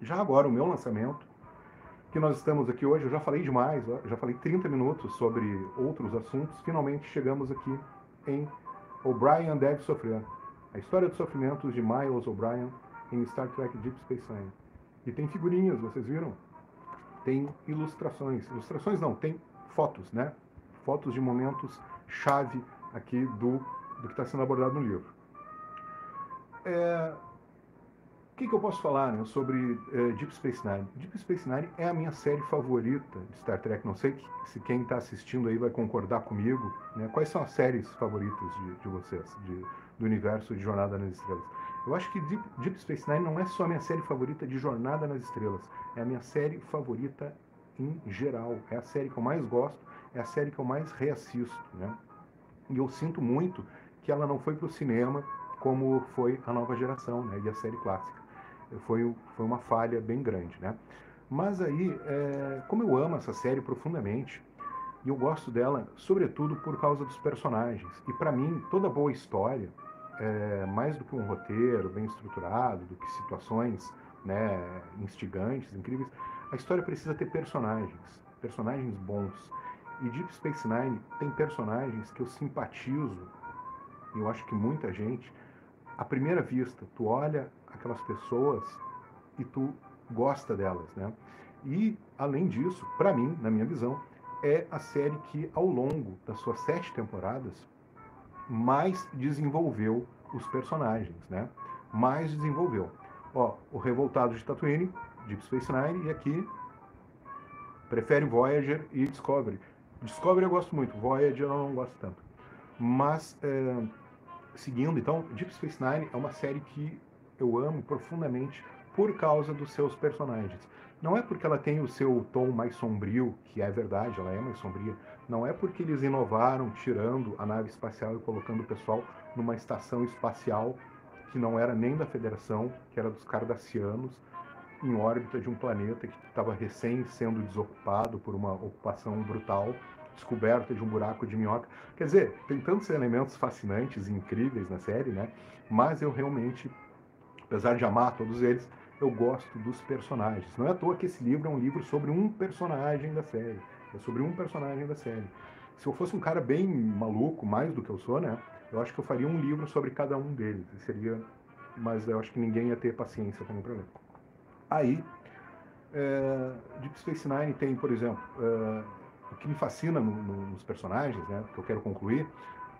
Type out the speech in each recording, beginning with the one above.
já agora o meu lançamento, que nós estamos aqui hoje, eu já falei demais, já falei 30 minutos sobre outros assuntos, finalmente chegamos aqui em O'Brien Deve Sofrer, a história dos sofrimentos de Miles O'Brien em Star Trek Deep Space Nine. E tem figurinhas, vocês viram? Tem ilustrações. Ilustrações não, tem fotos, né? Fotos de momentos chave aqui do, do que está sendo abordado no livro. É, que, que, eu posso falar né, sobre é, Deep Space Nine? Deep Space Nine é a minha série favorita de Star Trek. Não sei se quem está assistindo aí vai concordar comigo. Né? Quais são as séries favoritas de, de vocês, de, do universo de Jornada nas Estrelas? Eu acho que Deep, Deep, Space Nine não é só a minha série favorita de Jornada nas Estrelas, é a minha série favorita em geral. É a série que eu mais gosto, é a série que eu mais reassisto. Né? E eu sinto muito que ela não foi para o cinema como foi a nova geração né? e a série clássica. Foi, foi uma falha bem grande. Né? Mas aí, é, como eu amo essa série profundamente, e eu gosto dela, sobretudo por causa dos personagens. E para mim, toda boa história, é, mais do que um roteiro bem estruturado, do que situações né, instigantes, incríveis, a história precisa ter personagens, personagens bons. E Deep Space Nine tem personagens que eu simpatizo, e eu acho que muita gente, à primeira vista, tu olha aquelas pessoas e tu gosta delas, né? E, além disso, para mim, na minha visão, é a série que, ao longo das suas sete temporadas, mais desenvolveu os personagens, né? Mais desenvolveu. Ó, o Revoltado de Tatooine, Deep Space Nine, e aqui prefere Voyager e Discovery. Discovery eu gosto muito, Voyager eu não gosto tanto. Mas, é, seguindo, então, Deep Space Nine é uma série que eu amo profundamente por causa dos seus personagens. Não é porque ela tem o seu tom mais sombrio, que é verdade, ela é mais sombria. Não é porque eles inovaram tirando a nave espacial e colocando o pessoal numa estação espacial que não era nem da Federação, que era dos Cardassianos, em órbita de um planeta que estava recém sendo desocupado por uma ocupação brutal, descoberta de um buraco de minhoca. Quer dizer, tem tantos elementos fascinantes e incríveis na série, né? Mas eu realmente, apesar de amar todos eles, eu gosto dos personagens. Não é à toa que esse livro é um livro sobre um personagem da série. É sobre um personagem da série. Se eu fosse um cara bem maluco, mais do que eu sou, né? Eu acho que eu faria um livro sobre cada um deles. Seria, mas eu acho que ninguém ia ter paciência também para ler. Aí, é, Deep Space Nine tem, por exemplo, é, o que me fascina no, no, nos personagens, né? Que eu quero concluir,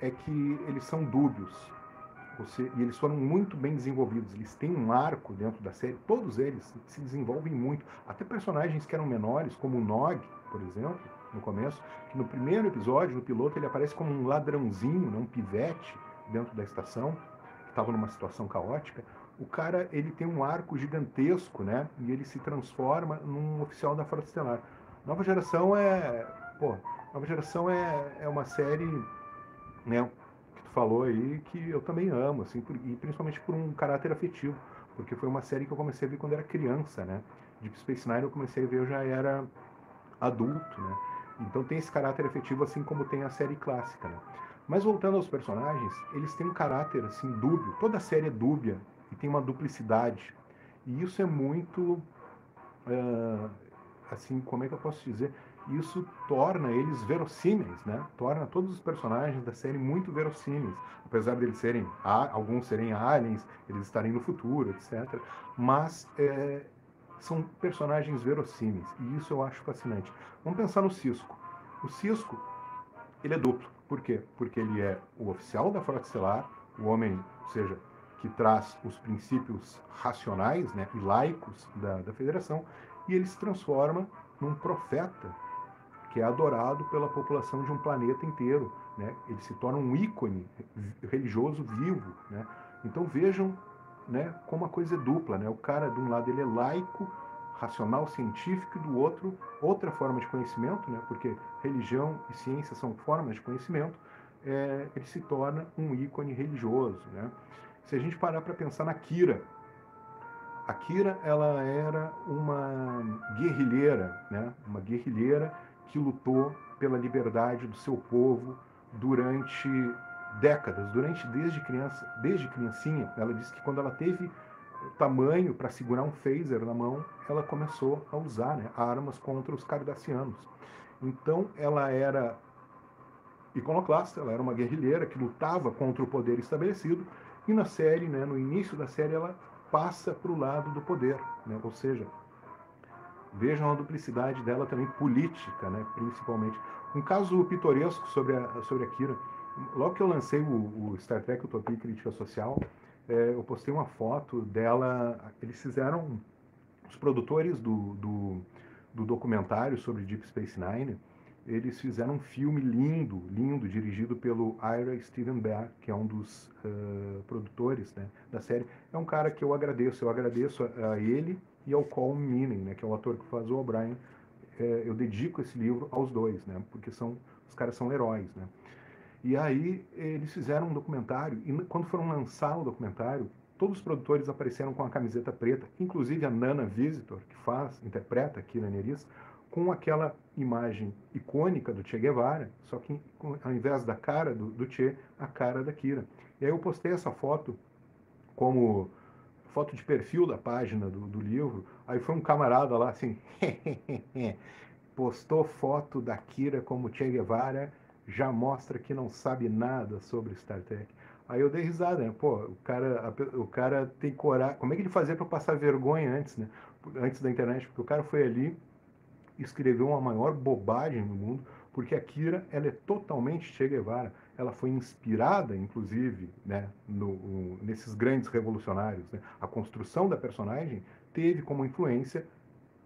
é que eles são dúbios. E eles foram muito bem desenvolvidos. Eles têm um arco dentro da série. Todos eles se desenvolvem muito. Até personagens que eram menores, como o Nog, por exemplo, no começo, que no primeiro episódio, no piloto, ele aparece como um ladrãozinho, né, um pivete dentro da estação, que estava numa situação caótica. O cara, ele tem um arco gigantesco, né? E ele se transforma num oficial da Frota Estelar. Nova Geração é... Pô, Nova Geração é, é uma série, né? Que tu falou aí, que eu também amo, assim, e principalmente por um caráter afetivo. Porque foi uma série que eu comecei a ver quando era criança, né? Deep Space Nine eu comecei a ver, eu já era adulto, né? Então tem esse caráter efetivo assim como tem a série clássica, né? Mas voltando aos personagens, eles têm um caráter assim dúbio. Toda a série é dúbia e tem uma duplicidade. E isso é muito, uh, assim, como é que eu posso dizer? Isso torna eles verossímeis, né? Torna todos os personagens da série muito verossímeis, apesar de eles serem alguns serem aliens, eles estarem no futuro, etc. Mas é, são personagens verossímeis e isso eu acho fascinante. Vamos pensar no Cisco. O Cisco, ele é duplo. Por quê? Porque ele é o oficial da Frota Estelar, o homem, ou seja, que traz os princípios racionais né, e laicos da, da Federação, e ele se transforma num profeta que é adorado pela população de um planeta inteiro. Né? Ele se torna um ícone religioso vivo. Né? Então vejam né, como a coisa é dupla. Né? O cara, de um lado, ele é laico, racional, científico, e do outro, outra forma de conhecimento, né? porque religião e ciência são formas de conhecimento, é, ele se torna um ícone religioso. Né? Se a gente parar para pensar na Kira, a Kira ela era uma guerrilheira, né? uma guerrilheira que lutou pela liberdade do seu povo durante décadas, durante desde criança, desde criancinha, ela disse que quando ela teve tamanho para segurar um phaser na mão, ela começou a usar né, armas contra os cardassianos. Então, ela era iconoclasta, ela era uma guerrilheira que lutava contra o poder estabelecido, e na série, né, no início da série, ela passa para o lado do poder, né, ou seja, vejam a duplicidade dela também política, né, principalmente. Um caso pitoresco sobre a, sobre a Kira, logo que eu lancei o, o Star Trek Utopia e Crítica Social, é, eu postei uma foto dela, eles fizeram, os produtores do, do, do documentário sobre Deep Space Nine, eles fizeram um filme lindo, lindo, dirigido pelo Ira Steven Bear, que é um dos uh, produtores né, da série. É um cara que eu agradeço, eu agradeço a, a ele e ao Colm Meaney, né, que é o ator que faz o O'Brien. É, eu dedico esse livro aos dois, né, porque são, os caras são heróis. Né. E aí eles fizeram um documentário, e quando foram lançar o documentário, todos os produtores apareceram com a camiseta preta, inclusive a Nana Visitor, que faz, interpreta aqui na Neris, com aquela imagem icônica do Che Guevara, só que ao invés da cara do, do Che, a cara da Kira. E aí eu postei essa foto como foto de perfil da página do, do livro, aí foi um camarada lá assim, postou foto da Kira como Che Guevara, já mostra que não sabe nada sobre Star Trek. Aí eu dei risada, né? Pô, o cara, o cara tem coragem. Como é que ele fazia para passar vergonha antes, né? Antes da internet? Porque o cara foi ali, escreveu uma maior bobagem no mundo, porque a Kira ela é totalmente Che Guevara. Ela foi inspirada, inclusive, né, no, nesses grandes revolucionários. Né? A construção da personagem teve como influência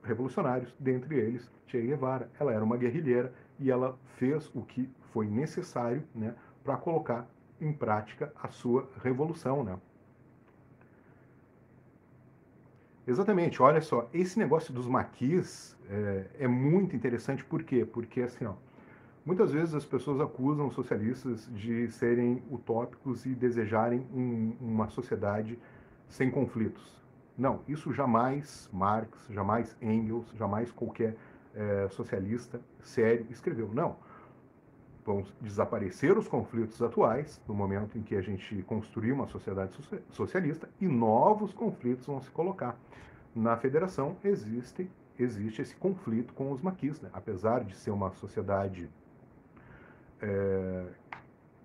revolucionários, dentre eles Che Guevara. Ela era uma guerrilheira e ela fez o que foi necessário né, para colocar em prática a sua revolução. Né? Exatamente, olha só, esse negócio dos maquis é, é, muito interessante, por quê? Porque assim, ó, muitas vezes as pessoas acusam os socialistas de serem utópicos e desejarem um, uma sociedade sem conflitos. Não, isso jamais Marx, jamais Engels, jamais qualquer é, socialista sério escreveu. Não. Vão desaparecer os conflitos atuais, no momento em que a gente construir uma sociedade socialista, e novos conflitos vão se colocar. Na federação existe, existe esse conflito com os maquis. Né? Apesar de ser uma sociedade, é,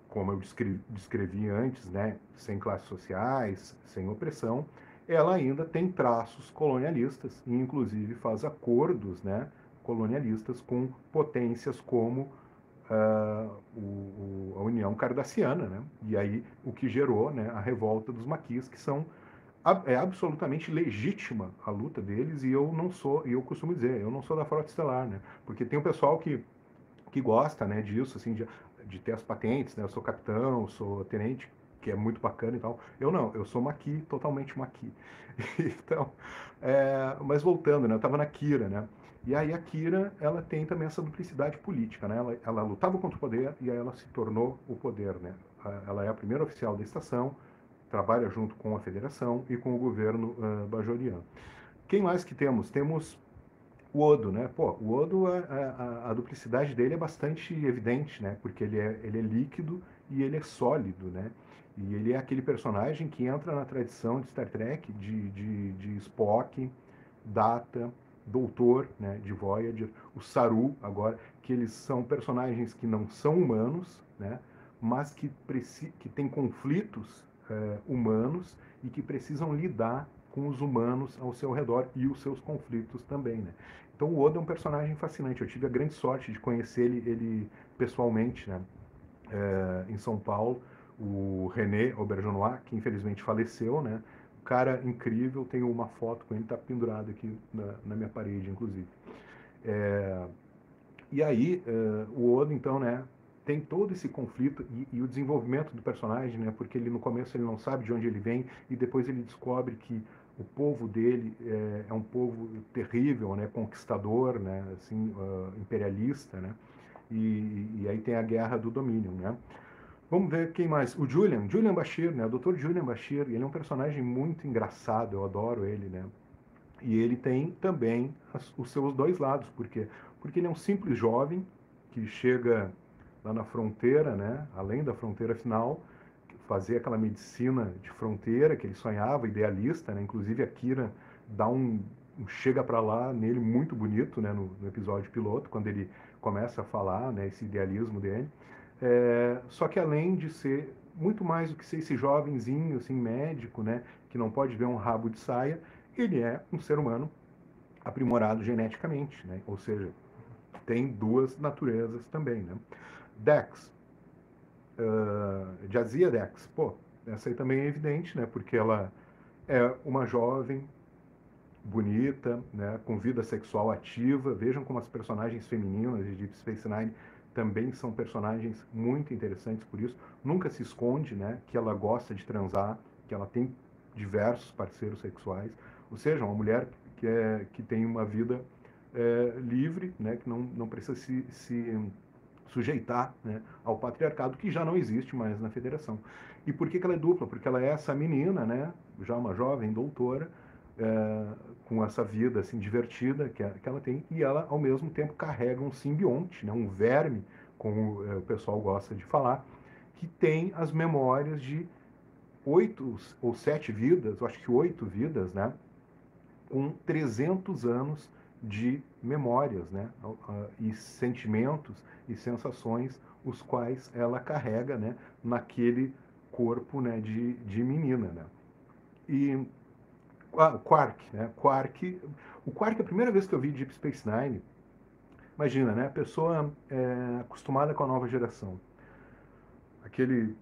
como eu descrevi, descrevi antes, né? sem classes sociais, sem opressão, ela ainda tem traços colonialistas e, inclusive, faz acordos né, colonialistas com potências como uh, o, a União Cardassiana, né? E aí o que gerou né, a revolta dos maquis, que são é absolutamente legítima a luta deles e eu não sou, e eu costumo dizer, eu não sou da frota estelar, né? Porque tem um pessoal que, que gosta, né, disso, assim, de, de ter as patentes, né? Eu sou capitão, sou tenente, que é muito bacana e tal. Eu não, eu sou maqui, totalmente maqui. então, é, mas voltando, né? Eu estava na Kira, né? E aí a Kira, ela tem também essa duplicidade política, né? Ela, ela lutava contra o poder e aí ela se tornou o poder, né? Ela é a primeira oficial da estação, trabalha junto com a federação e com o governo uh, bajoriano. Quem mais que temos? Temos o Odo, né? Pô, o Odo, a, a, a, duplicidade dele é bastante evidente, né? Porque ele é, ele é líquido e ele é sólido, né? E ele é aquele personagem que entra na tradição de Star Trek, de, de, de Spock, Data, Doutor, né, de Voyager, o Saru, agora, que eles são personagens que não são humanos, né, mas que, que têm conflitos é, humanos e que precisam lidar com os humanos ao seu redor e os seus conflitos também. Né? Então o Oda é um personagem fascinante. Eu tive a grande sorte de conhecer ele, ele pessoalmente né? É, em São Paulo. O René Auberjonois, que infelizmente faleceu, né? Cara incrível, tenho uma foto com ele, está pendurado aqui na, na, minha parede, inclusive. É, e aí, é, o Oda, então, né, tem todo esse conflito e, e, o desenvolvimento do personagem, né, porque ele no começo ele não sabe de onde ele vem e depois ele descobre que o povo dele é, é um povo terrível, né, conquistador, né, assim, uh, imperialista, né, e, e aí tem a guerra do domínio, né. Vamos ver quem mais. O Julian, Julian Bashir, né? O Dr. Julian Bashir, ele é um personagem muito engraçado, eu adoro ele, né? E ele tem também as, os seus dois lados, por quê? Porque ele é um simples jovem que chega lá na fronteira, né? Além da fronteira final, fazer aquela medicina de fronteira que ele sonhava, idealista, né? Inclusive a Kira dá um, um chega para lá nele muito bonito, né? No, no, episódio piloto, quando ele começa a falar, né? Esse idealismo dele. É, só que além de ser muito mais do que ser esse jovenzinho, assim, médico, né? Que não pode ver um rabo de saia, ele é um ser humano aprimorado geneticamente, né? Ou seja, tem duas naturezas também, né? Dex, uh, Jazia Dex, pô, essa aí também é evidente, né? Porque ela é uma jovem bonita, né? Com vida sexual ativa. Vejam como as personagens femininas de Deep Space Nine também são personagens muito interessantes por isso. Nunca se esconde, né? Que ela gosta de transar, que ela tem diversos parceiros sexuais. Ou seja, uma mulher que, é, que tem uma vida é, livre, né, que não, não precisa se, se sujeitar né, ao patriarcado, que já não existe mais na federação. E por que, que ela é dupla? Porque ela é essa menina, né, já uma jovem doutora, é, com essa vida assim divertida que, que ela tem, e ela, ao mesmo tempo, carrega um simbionte, né, um verme, como é, o pessoal gosta de falar, que tem as memórias de oito ou sete vidas, eu acho que oito vidas, né, com 300 anos de memórias, né? E sentimentos e sensações os quais ela carrega, né? Naquele corpo, né? De, de menina, né? E Quark, né? Quark, o Quark, a primeira vez que eu vi Deep Space Nine, imagina, né? A pessoa é, acostumada com a nova geração, aquele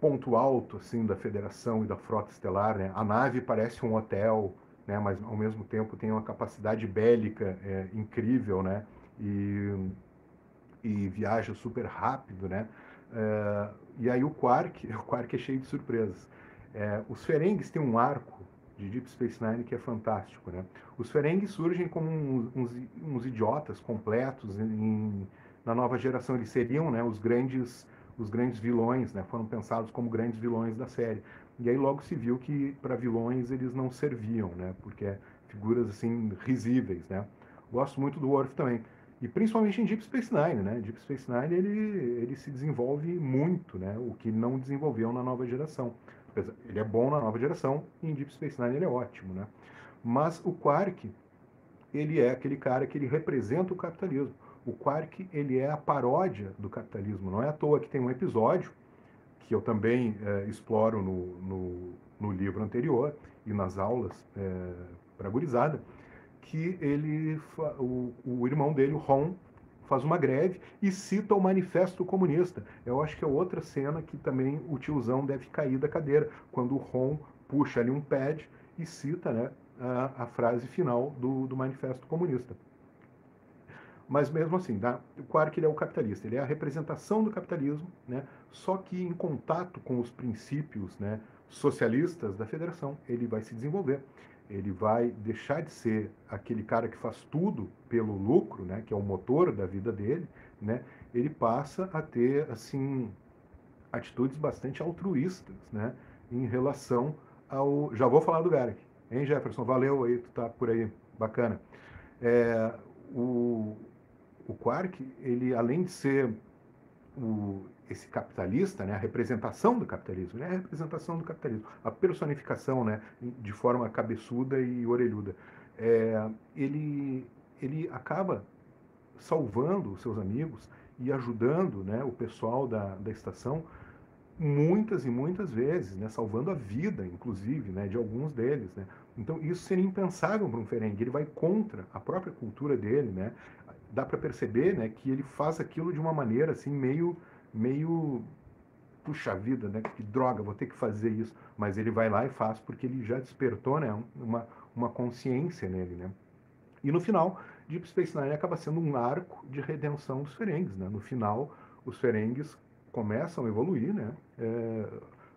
ponto alto assim da Federação e da Frota Estelar, né? A nave parece um hotel, né, mas ao mesmo tempo tem uma capacidade bélica é, incrível, né, e, e viaja super rápido, né, é, e aí o Quark, o Quark é cheio de surpresas. É, os Ferengues têm um arco de Deep Space Nine que é fantástico, né? Os Ferengues surgem como uns, uns, uns idiotas completos em, na nova geração. Eles seriam, né, os grandes os grandes vilões, né? Foram pensados como grandes vilões da série. E aí logo se viu que para vilões eles não serviam, né? Porque é figuras assim risíveis, né? Gosto muito do Worf também. E principalmente em Deep Space Nine, né? Deep Space Nine ele, ele se desenvolve muito, né? O que não desenvolveu na nova geração. Ele é bom na nova geração e em Deep Space Nine ele é ótimo, né? Mas o Quark, ele é aquele cara que ele representa o capitalismo. O Quark, ele é a paródia do capitalismo. Não é à toa que tem um episódio que eu também é, exploro no, no, no, livro anterior e nas aulas é, para gurizada, que ele, o, o irmão dele, o Ron, faz uma greve e cita o Manifesto Comunista. Eu acho que é outra cena que também o tiozão deve cair da cadeira, quando o Ron puxa ali um pad e cita né, a, a frase final do, do Manifesto Comunista. Mas mesmo assim, tá? o Quark ele é o capitalista, ele é a representação do capitalismo, né? só que em contato com os princípios né, socialistas da federação, ele vai se desenvolver. Ele vai deixar de ser aquele cara que faz tudo pelo lucro, né, que é o motor da vida dele, né? ele passa a ter assim atitudes bastante altruístas né, em relação ao. Já vou falar do Garrick, hein, Jefferson? Valeu aí, tu tá por aí, bacana. É, o, o Quark, ele além de ser o, esse capitalista, né, a representação do capitalismo, né, a representação do capitalismo, a personificação, né, de forma cabeçuda e orelhuda, é, ele ele acaba salvando os seus amigos e ajudando, né, o pessoal da, da estação muitas e muitas vezes, né, salvando a vida, inclusive, né, de alguns deles, né. Então isso seria impensável para um Ferengue. Ele vai contra a própria cultura dele, né, dá para perceber, né, que ele faz aquilo de uma maneira assim meio meio puxa vida, né, que droga, vou ter que fazer isso, mas ele vai lá e faz porque ele já despertou, né, uma uma consciência nele, né? E no final, Deep Space Nine acaba sendo um arco de redenção dos Ferengues, né? No final, os Ferengues começam a evoluir, né? É,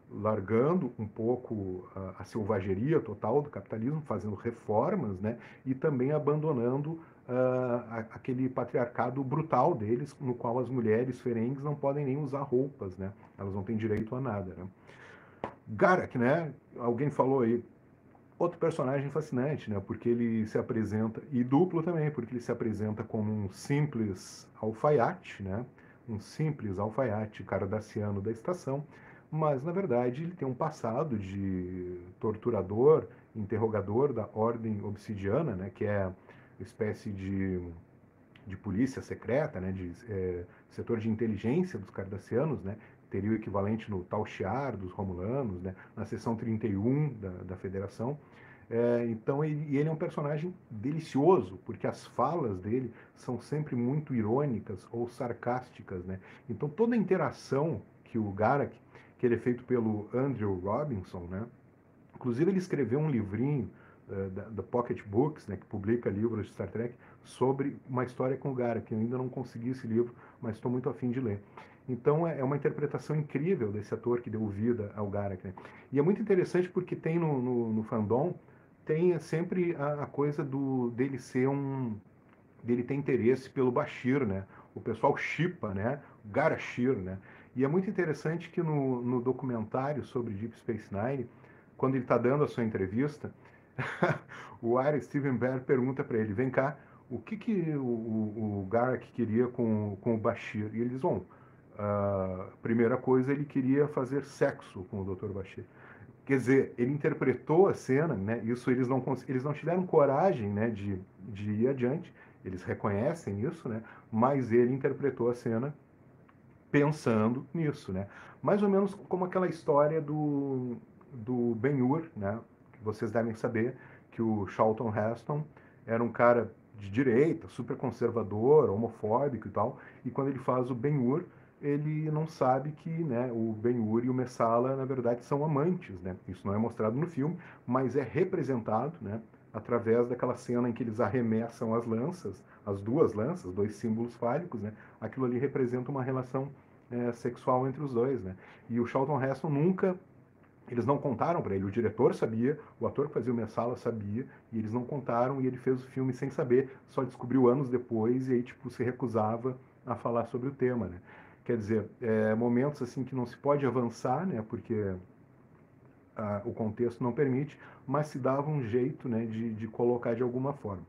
largando um pouco a, a, selvageria total do capitalismo, fazendo reformas, né? E também abandonando uh, aquele patriarcado brutal deles, no qual as mulheres ferengues não podem nem usar roupas, né? Elas não têm direito a nada, né? Garak, né? Alguém falou aí. Outro personagem fascinante, né? Porque ele se apresenta, e duplo também, porque ele se apresenta como um simples alfaiate, né? Um simples alfaiate cardassiano da estação, mas na verdade ele tem um passado de torturador, interrogador da Ordem Obsidiana, né, que é espécie de, de polícia secreta, né, de é, setor de inteligência dos cardassianos, né, teria o equivalente no Tal Shiar dos Romulanos, né, na seção 31 da, da Federação. É, então ele, ele, é um personagem delicioso, porque as falas dele são sempre muito irônicas ou sarcásticas, né? Então toda a interação que o Garak, que ele é feito pelo Andrew Robinson, né? Inclusive ele escreveu um livrinho da, da, Pocket Books, né, que publica livros de Star Trek, sobre uma história com o Garak. Eu ainda não consegui esse livro, mas estou muito afim de ler. Então é, é uma interpretação incrível desse ator que deu vida ao Garak. Né? E é muito interessante porque tem no, no, no fandom tem sempre a, a, coisa do dele ser um dele ter interesse pelo Bashir, né? O pessoal chipa, né? Garashir, né? E é muito interessante que no, no documentário sobre Deep Space Nine, quando ele está dando a sua entrevista, o Ari Steven Bear pergunta para ele: vem cá, o que, que o, o, Garak queria com, com o Bashir? E eles vão. A primeira coisa, ele queria fazer sexo com o Dr. Bashir. Quer dizer, ele interpretou a cena, né? Isso eles não eles não tiveram coragem, né, de, de ir adiante. Eles reconhecem isso, né? Mas ele interpretou a cena pensando nisso, né? Mais ou menos como aquela história do do Ben-Hur, né? Vocês devem saber que o Charlton Heston era um cara de direita, super conservador, homofóbico e tal, e quando ele faz o Ben-Hur, ele não sabe que né, o Ben-Hur e o Messala, na verdade, são amantes. Né? Isso não é mostrado no filme, mas é representado né, através daquela cena em que eles arremessam as lanças, as duas lanças, dois símbolos fálicos. Né? Aquilo ali representa uma relação é, sexual entre os dois. Né? E o Charlton Heston nunca... Eles não contaram para ele, o diretor sabia, o ator que fazia o Messala sabia, e eles não contaram, e ele fez o filme sem saber, só descobriu anos depois, e aí, tipo, se recusava a falar sobre o tema, né? Quer dizer, é, momentos assim que não se pode avançar, né, porque a, o contexto não permite, mas se dava um jeito né, de, de colocar de alguma forma.